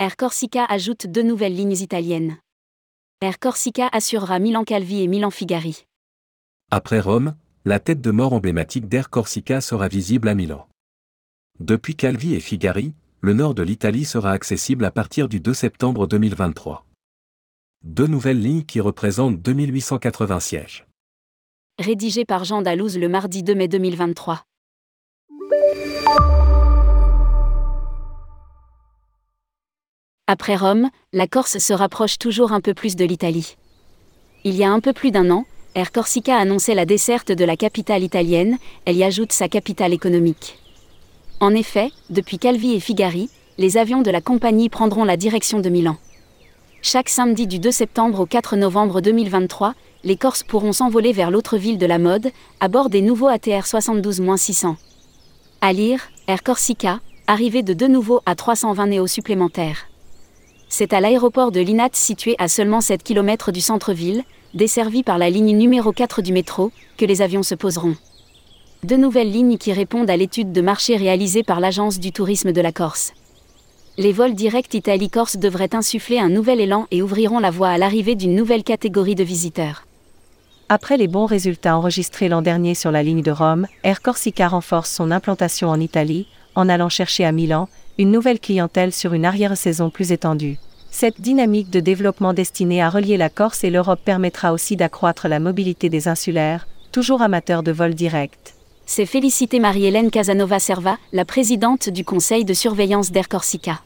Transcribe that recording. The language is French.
Air Corsica ajoute deux nouvelles lignes italiennes. Air Corsica assurera Milan-Calvi et Milan-Figari. Après Rome, la tête de mort emblématique d'Air Corsica sera visible à Milan. Depuis Calvi et Figari, le nord de l'Italie sera accessible à partir du 2 septembre 2023. Deux nouvelles lignes qui représentent 2880 sièges. Rédigé par Jean Dalouse le mardi 2 mai 2023. Après Rome, la Corse se rapproche toujours un peu plus de l'Italie. Il y a un peu plus d'un an, Air Corsica annonçait la desserte de la capitale italienne, elle y ajoute sa capitale économique. En effet, depuis Calvi et Figari, les avions de la compagnie prendront la direction de Milan. Chaque samedi du 2 septembre au 4 novembre 2023, les Corses pourront s'envoler vers l'autre ville de la mode, à bord des nouveaux ATR 72-600. À lire, Air Corsica, arrivée de deux nouveaux A320 néo supplémentaires. C'est à l'aéroport de Linat situé à seulement 7 km du centre-ville, desservi par la ligne numéro 4 du métro, que les avions se poseront. Deux nouvelles lignes qui répondent à l'étude de marché réalisée par l'Agence du tourisme de la Corse. Les vols directs Italie-Corse devraient insuffler un nouvel élan et ouvriront la voie à l'arrivée d'une nouvelle catégorie de visiteurs. Après les bons résultats enregistrés l'an dernier sur la ligne de Rome, Air Corsica renforce son implantation en Italie, en allant chercher à Milan, une nouvelle clientèle sur une arrière-saison plus étendue. Cette dynamique de développement destinée à relier la Corse et l'Europe permettra aussi d'accroître la mobilité des insulaires, toujours amateurs de vols directs. C'est félicité Marie-Hélène Casanova-Serva, la présidente du conseil de surveillance d'Air Corsica.